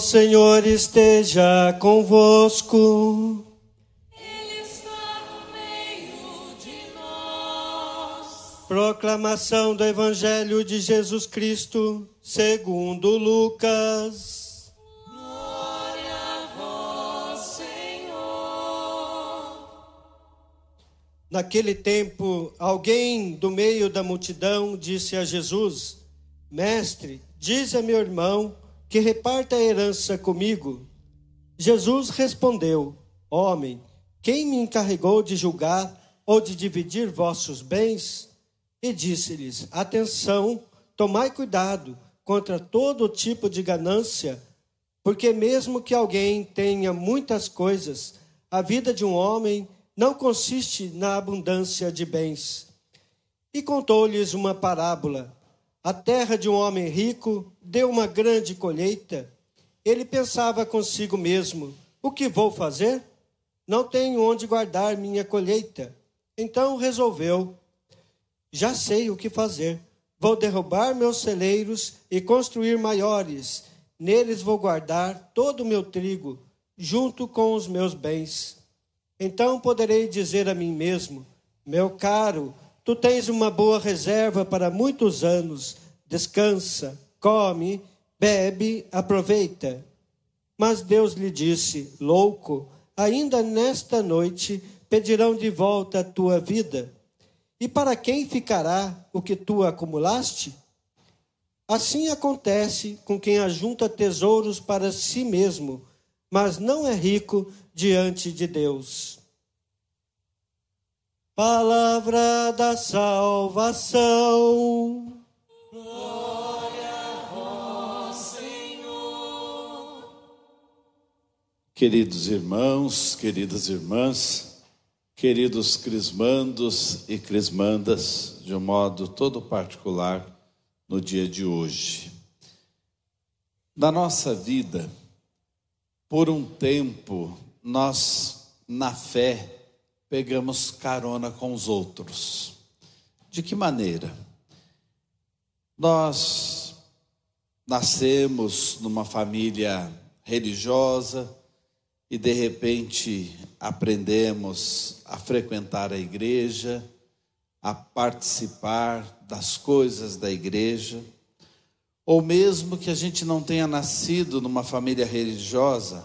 Senhor esteja convosco. Ele está no meio de nós. Proclamação do Evangelho de Jesus Cristo, segundo Lucas. Glória a vós, Senhor. Naquele tempo, alguém do meio da multidão disse a Jesus: Mestre, diz a meu irmão que reparta a herança comigo. Jesus respondeu: Homem, quem me encarregou de julgar ou de dividir vossos bens? E disse-lhes: Atenção, tomai cuidado contra todo tipo de ganância, porque mesmo que alguém tenha muitas coisas, a vida de um homem não consiste na abundância de bens. E contou-lhes uma parábola. A terra de um homem rico deu uma grande colheita. Ele pensava consigo mesmo: O que vou fazer? Não tenho onde guardar minha colheita. Então resolveu: Já sei o que fazer. Vou derrubar meus celeiros e construir maiores. Neles vou guardar todo o meu trigo, junto com os meus bens. Então poderei dizer a mim mesmo: Meu caro, Tu tens uma boa reserva para muitos anos. Descansa, come, bebe, aproveita. Mas Deus lhe disse: Louco, ainda nesta noite pedirão de volta a tua vida. E para quem ficará o que tu acumulaste? Assim acontece com quem ajunta tesouros para si mesmo, mas não é rico diante de Deus. Palavra da salvação. Queridos irmãos, queridas irmãs, queridos crismandos e crismandas, de um modo todo particular, no dia de hoje. Na nossa vida, por um tempo, nós, na fé, pegamos carona com os outros. De que maneira? Nós nascemos numa família religiosa e de repente aprendemos a frequentar a igreja, a participar das coisas da igreja, ou mesmo que a gente não tenha nascido numa família religiosa,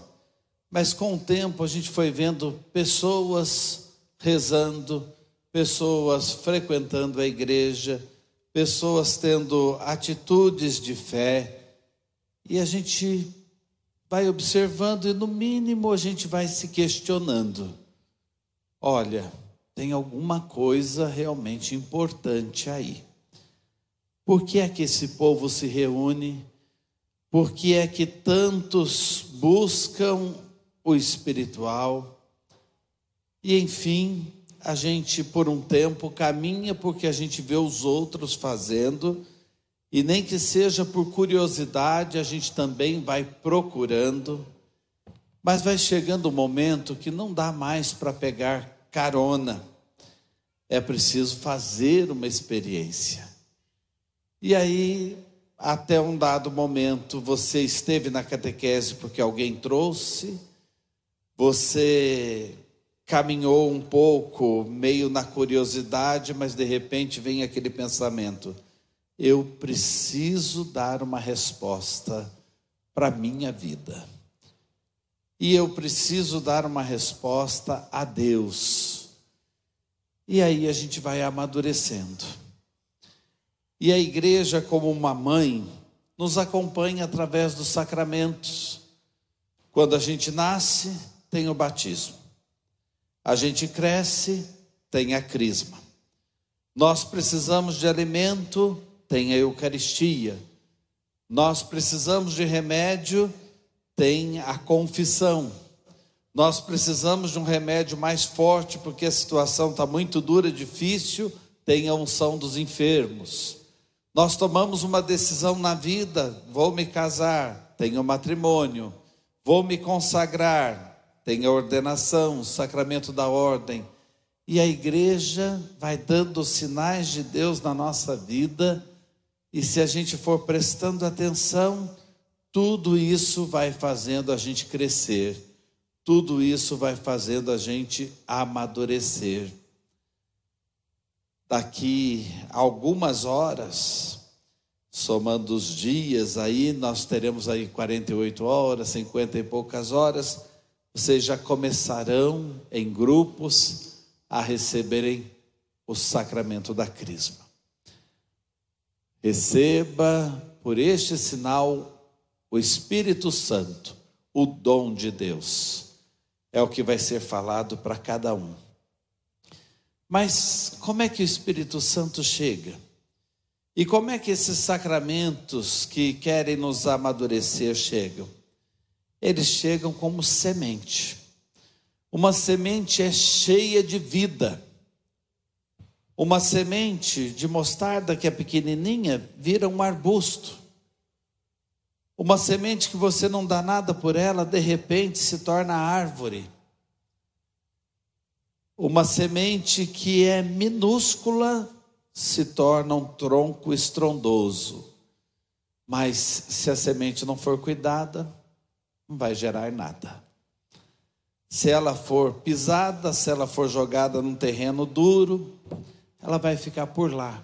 mas com o tempo a gente foi vendo pessoas rezando, pessoas frequentando a igreja, pessoas tendo atitudes de fé, e a gente vai observando e, no mínimo, a gente vai se questionando: olha, tem alguma coisa realmente importante aí. Por que é que esse povo se reúne? Por que é que tantos buscam o espiritual? E enfim, a gente por um tempo caminha porque a gente vê os outros fazendo, e nem que seja por curiosidade, a gente também vai procurando, mas vai chegando o um momento que não dá mais para pegar carona, é preciso fazer uma experiência. E aí, até um dado momento, você esteve na catequese porque alguém trouxe, você caminhou um pouco, meio na curiosidade, mas de repente vem aquele pensamento: eu preciso dar uma resposta para a minha vida. E eu preciso dar uma resposta a Deus. E aí a gente vai amadurecendo. E a igreja, como uma mãe, nos acompanha através dos sacramentos. Quando a gente nasce, tem o batismo. A gente cresce, tem a crisma. Nós precisamos de alimento, tem a Eucaristia. Nós precisamos de remédio, tem a confissão. Nós precisamos de um remédio mais forte porque a situação está muito dura, difícil, tem a unção dos enfermos. Nós tomamos uma decisão na vida: vou me casar, tenho matrimônio, vou me consagrar, tem a ordenação, o sacramento da ordem. E a igreja vai dando sinais de Deus na nossa vida, e se a gente for prestando atenção, tudo isso vai fazendo a gente crescer, tudo isso vai fazendo a gente amadurecer. Daqui algumas horas, somando os dias, aí nós teremos aí 48 horas, 50 e poucas horas, vocês já começarão em grupos a receberem o sacramento da crisma. Receba por este sinal o Espírito Santo, o dom de Deus. É o que vai ser falado para cada um. Mas como é que o Espírito Santo chega? E como é que esses sacramentos que querem nos amadurecer chegam? Eles chegam como semente. Uma semente é cheia de vida. Uma semente de mostarda que é pequenininha vira um arbusto. Uma semente que você não dá nada por ela, de repente se torna árvore. Uma semente que é minúscula se torna um tronco estrondoso. Mas se a semente não for cuidada, não vai gerar nada. Se ela for pisada, se ela for jogada num terreno duro, ela vai ficar por lá.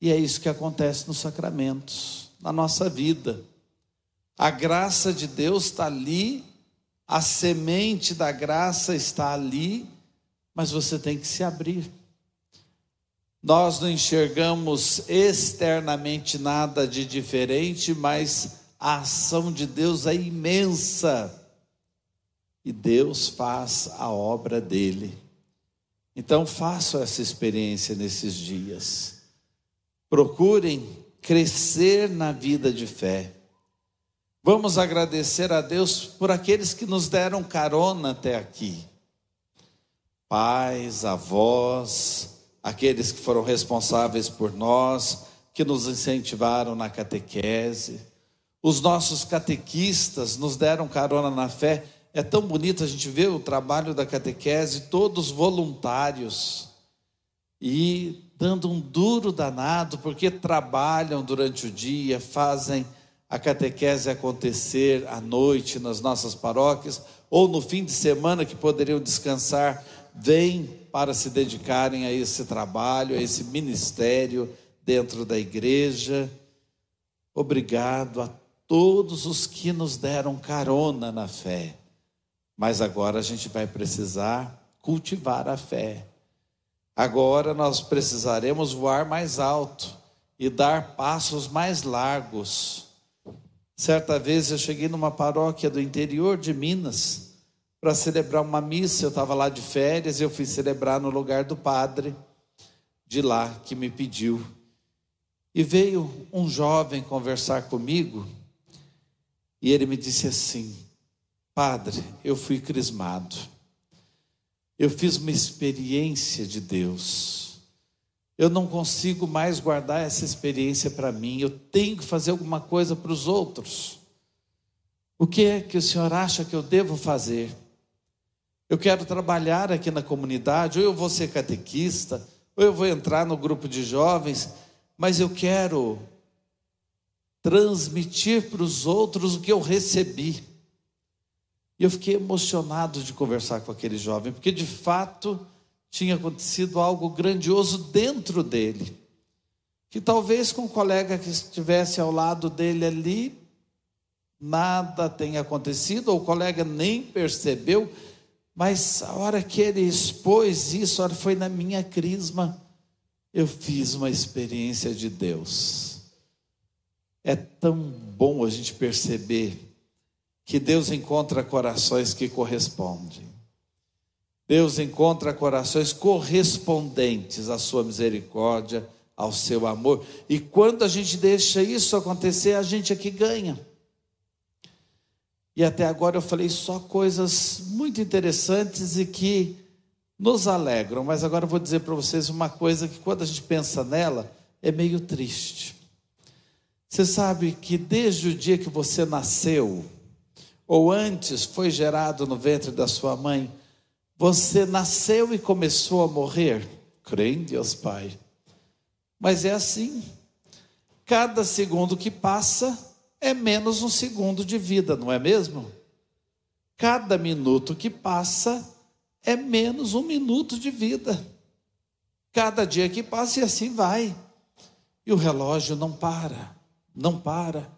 E é isso que acontece nos sacramentos, na nossa vida. A graça de Deus está ali, a semente da graça está ali, mas você tem que se abrir. Nós não enxergamos externamente nada de diferente, mas a ação de Deus é imensa. E Deus faz a obra dele. Então façam essa experiência nesses dias. Procurem crescer na vida de fé. Vamos agradecer a Deus por aqueles que nos deram carona até aqui. Pais, avós, aqueles que foram responsáveis por nós, que nos incentivaram na catequese. Os nossos catequistas nos deram carona na fé. É tão bonito a gente ver o trabalho da catequese, todos voluntários e dando um duro danado, porque trabalham durante o dia, fazem a catequese acontecer à noite nas nossas paróquias, ou no fim de semana que poderiam descansar, vêm para se dedicarem a esse trabalho, a esse ministério dentro da igreja. Obrigado a todos os que nos deram carona na fé. Mas agora a gente vai precisar cultivar a fé. Agora nós precisaremos voar mais alto e dar passos mais largos Certa vez eu cheguei numa paróquia do interior de Minas para celebrar uma missa. Eu estava lá de férias e eu fui celebrar no lugar do padre de lá que me pediu. E veio um jovem conversar comigo e ele me disse assim: Padre, eu fui crismado. Eu fiz uma experiência de Deus. Eu não consigo mais guardar essa experiência para mim. Eu tenho que fazer alguma coisa para os outros. O que é que o senhor acha que eu devo fazer? Eu quero trabalhar aqui na comunidade, ou eu vou ser catequista, ou eu vou entrar no grupo de jovens, mas eu quero transmitir para os outros o que eu recebi. E eu fiquei emocionado de conversar com aquele jovem, porque de fato tinha acontecido algo grandioso dentro dele. Que talvez com o colega que estivesse ao lado dele ali, nada tenha acontecido, ou o colega nem percebeu, mas a hora que ele expôs isso, a hora foi na minha crisma, eu fiz uma experiência de Deus. É tão bom a gente perceber que Deus encontra corações que correspondem. Deus encontra corações correspondentes à sua misericórdia, ao seu amor. E quando a gente deixa isso acontecer, a gente é que ganha. E até agora eu falei só coisas muito interessantes e que nos alegram, mas agora eu vou dizer para vocês uma coisa que quando a gente pensa nela, é meio triste. Você sabe que desde o dia que você nasceu, ou antes foi gerado no ventre da sua mãe, você nasceu e começou a morrer? Crê em Deus Pai. Mas é assim. Cada segundo que passa é menos um segundo de vida, não é mesmo? Cada minuto que passa é menos um minuto de vida. Cada dia que passa e assim vai. E o relógio não para, não para.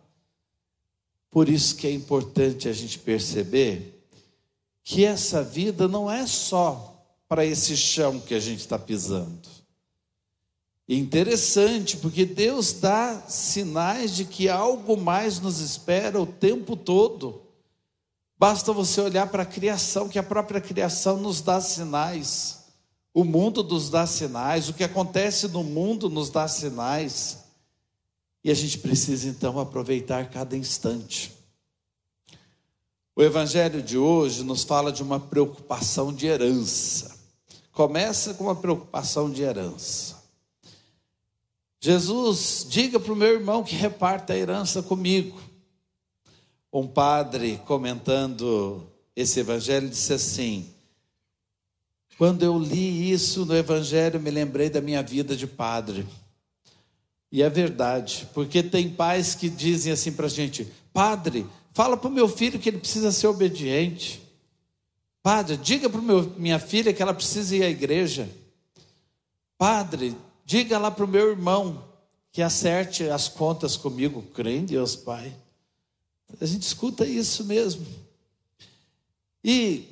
Por isso que é importante a gente perceber que essa vida não é só para esse chão que a gente está pisando. Interessante, porque Deus dá sinais de que algo mais nos espera o tempo todo. Basta você olhar para a criação, que a própria criação nos dá sinais. O mundo nos dá sinais, o que acontece no mundo nos dá sinais. E a gente precisa então aproveitar cada instante. O evangelho de hoje nos fala de uma preocupação de herança. Começa com uma preocupação de herança. Jesus, diga para o meu irmão que reparta a herança comigo. Um padre comentando esse evangelho disse assim: Quando eu li isso no evangelho, me lembrei da minha vida de padre. E é verdade, porque tem pais que dizem assim para a gente: Padre, fala para o meu filho que ele precisa ser obediente. Padre, diga para minha filha que ela precisa ir à igreja. Padre, Diga lá para o meu irmão que acerte as contas comigo, crê em Deus, Pai. A gente escuta isso mesmo. E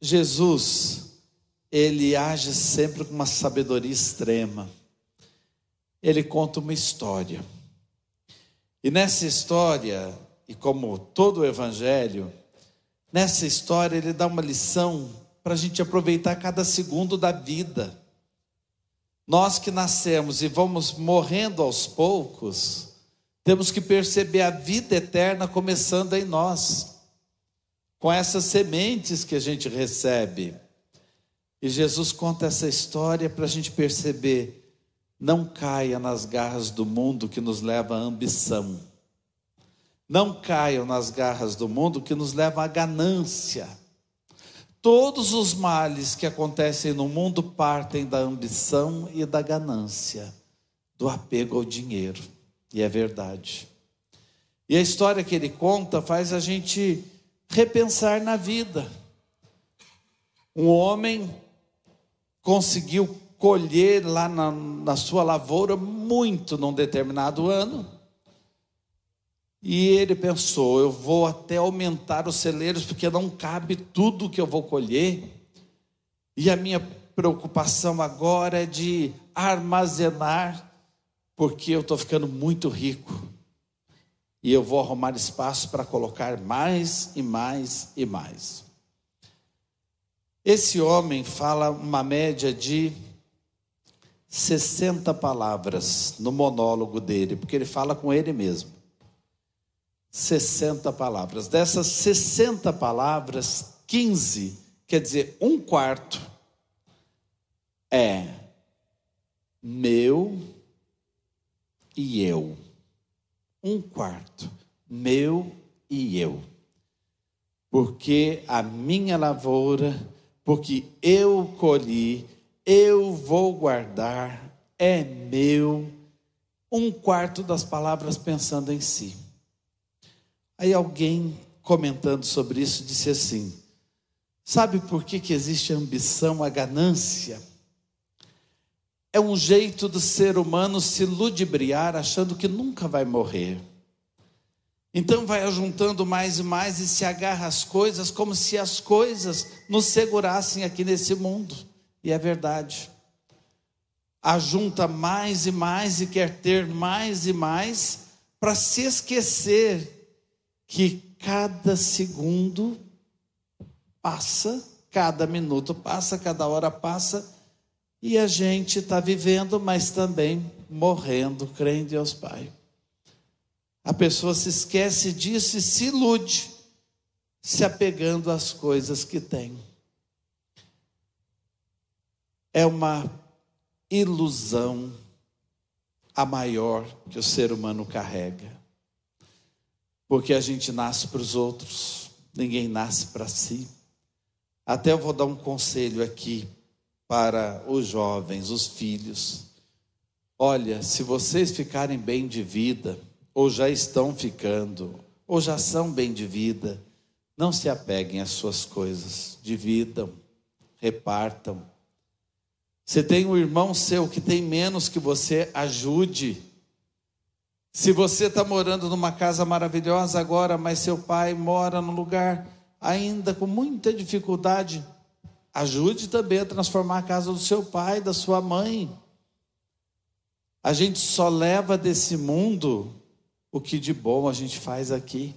Jesus, ele age sempre com uma sabedoria extrema. Ele conta uma história. E nessa história, e como todo o evangelho, nessa história ele dá uma lição para a gente aproveitar cada segundo da vida. Nós que nascemos e vamos morrendo aos poucos, temos que perceber a vida eterna começando em nós, com essas sementes que a gente recebe. E Jesus conta essa história para a gente perceber: não caia nas garras do mundo que nos leva à ambição, não caiam nas garras do mundo que nos leva à ganância Todos os males que acontecem no mundo partem da ambição e da ganância, do apego ao dinheiro. E é verdade. E a história que ele conta faz a gente repensar na vida. Um homem conseguiu colher lá na, na sua lavoura muito num determinado ano e ele pensou: eu vou até aumentar os celeiros, porque não cabe tudo que eu vou colher. E a minha preocupação agora é de armazenar, porque eu estou ficando muito rico. E eu vou arrumar espaço para colocar mais e mais e mais. Esse homem fala uma média de 60 palavras no monólogo dele, porque ele fala com ele mesmo. 60 palavras. Dessas 60 palavras, 15, quer dizer, um quarto, é meu e eu. Um quarto, meu e eu. Porque a minha lavoura, porque eu colhi, eu vou guardar, é meu. Um quarto das palavras pensando em si. Aí alguém comentando sobre isso disse assim: Sabe por que, que existe a ambição, a ganância? É um jeito do ser humano se ludibriar achando que nunca vai morrer. Então vai ajuntando mais e mais e se agarra às coisas como se as coisas nos segurassem aqui nesse mundo. E é verdade. Ajunta mais e mais e quer ter mais e mais para se esquecer que cada segundo passa, cada minuto passa, cada hora passa, e a gente está vivendo, mas também morrendo, crê em Deus Pai. A pessoa se esquece disso e se ilude, se apegando às coisas que tem. É uma ilusão a maior que o ser humano carrega. Porque a gente nasce para os outros, ninguém nasce para si. Até eu vou dar um conselho aqui para os jovens, os filhos. Olha, se vocês ficarem bem de vida, ou já estão ficando, ou já são bem de vida, não se apeguem às suas coisas, dividam, repartam. Se tem um irmão seu que tem menos que você, ajude. Se você está morando numa casa maravilhosa agora, mas seu pai mora num lugar ainda com muita dificuldade, ajude também a transformar a casa do seu pai, da sua mãe. A gente só leva desse mundo o que de bom a gente faz aqui.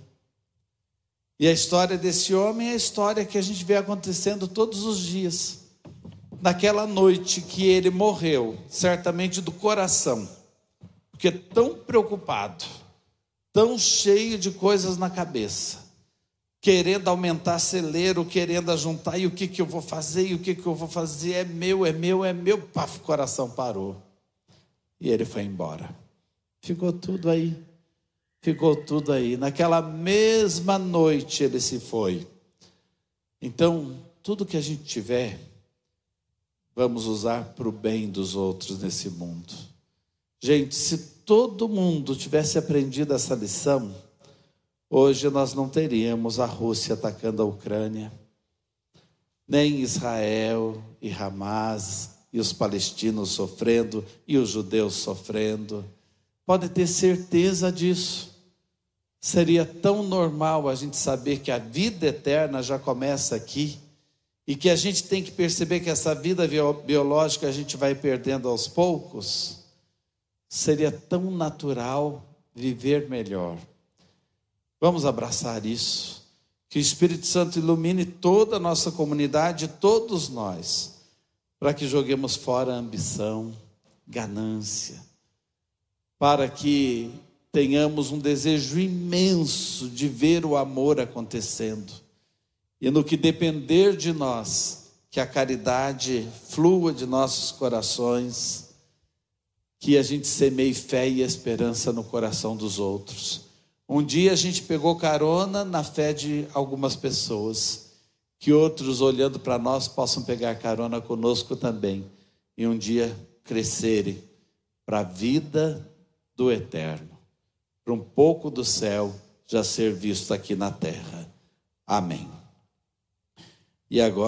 E a história desse homem é a história que a gente vê acontecendo todos os dias. Naquela noite que ele morreu, certamente do coração, porque tão preocupado, tão cheio de coisas na cabeça, querendo aumentar celeiro, querendo ajuntar, e o que, que eu vou fazer, e o que, que eu vou fazer, é meu, é meu, é meu, paf, o coração parou. E ele foi embora. Ficou tudo aí. Ficou tudo aí. Naquela mesma noite ele se foi. Então, tudo que a gente tiver, vamos usar para o bem dos outros nesse mundo. Gente, se todo mundo tivesse aprendido essa lição, hoje nós não teríamos a Rússia atacando a Ucrânia, nem Israel e Hamas e os palestinos sofrendo e os judeus sofrendo. Pode ter certeza disso. Seria tão normal a gente saber que a vida eterna já começa aqui e que a gente tem que perceber que essa vida biológica a gente vai perdendo aos poucos. Seria tão natural viver melhor. Vamos abraçar isso. Que o Espírito Santo ilumine toda a nossa comunidade, todos nós para que joguemos fora a ambição, ganância, para que tenhamos um desejo imenso de ver o amor acontecendo. E no que depender de nós, que a caridade flua de nossos corações, que a gente semeie fé e esperança no coração dos outros. Um dia a gente pegou carona na fé de algumas pessoas que outros olhando para nós possam pegar carona conosco também e um dia crescerem para a vida do eterno, para um pouco do céu já ser visto aqui na terra. Amém. E agora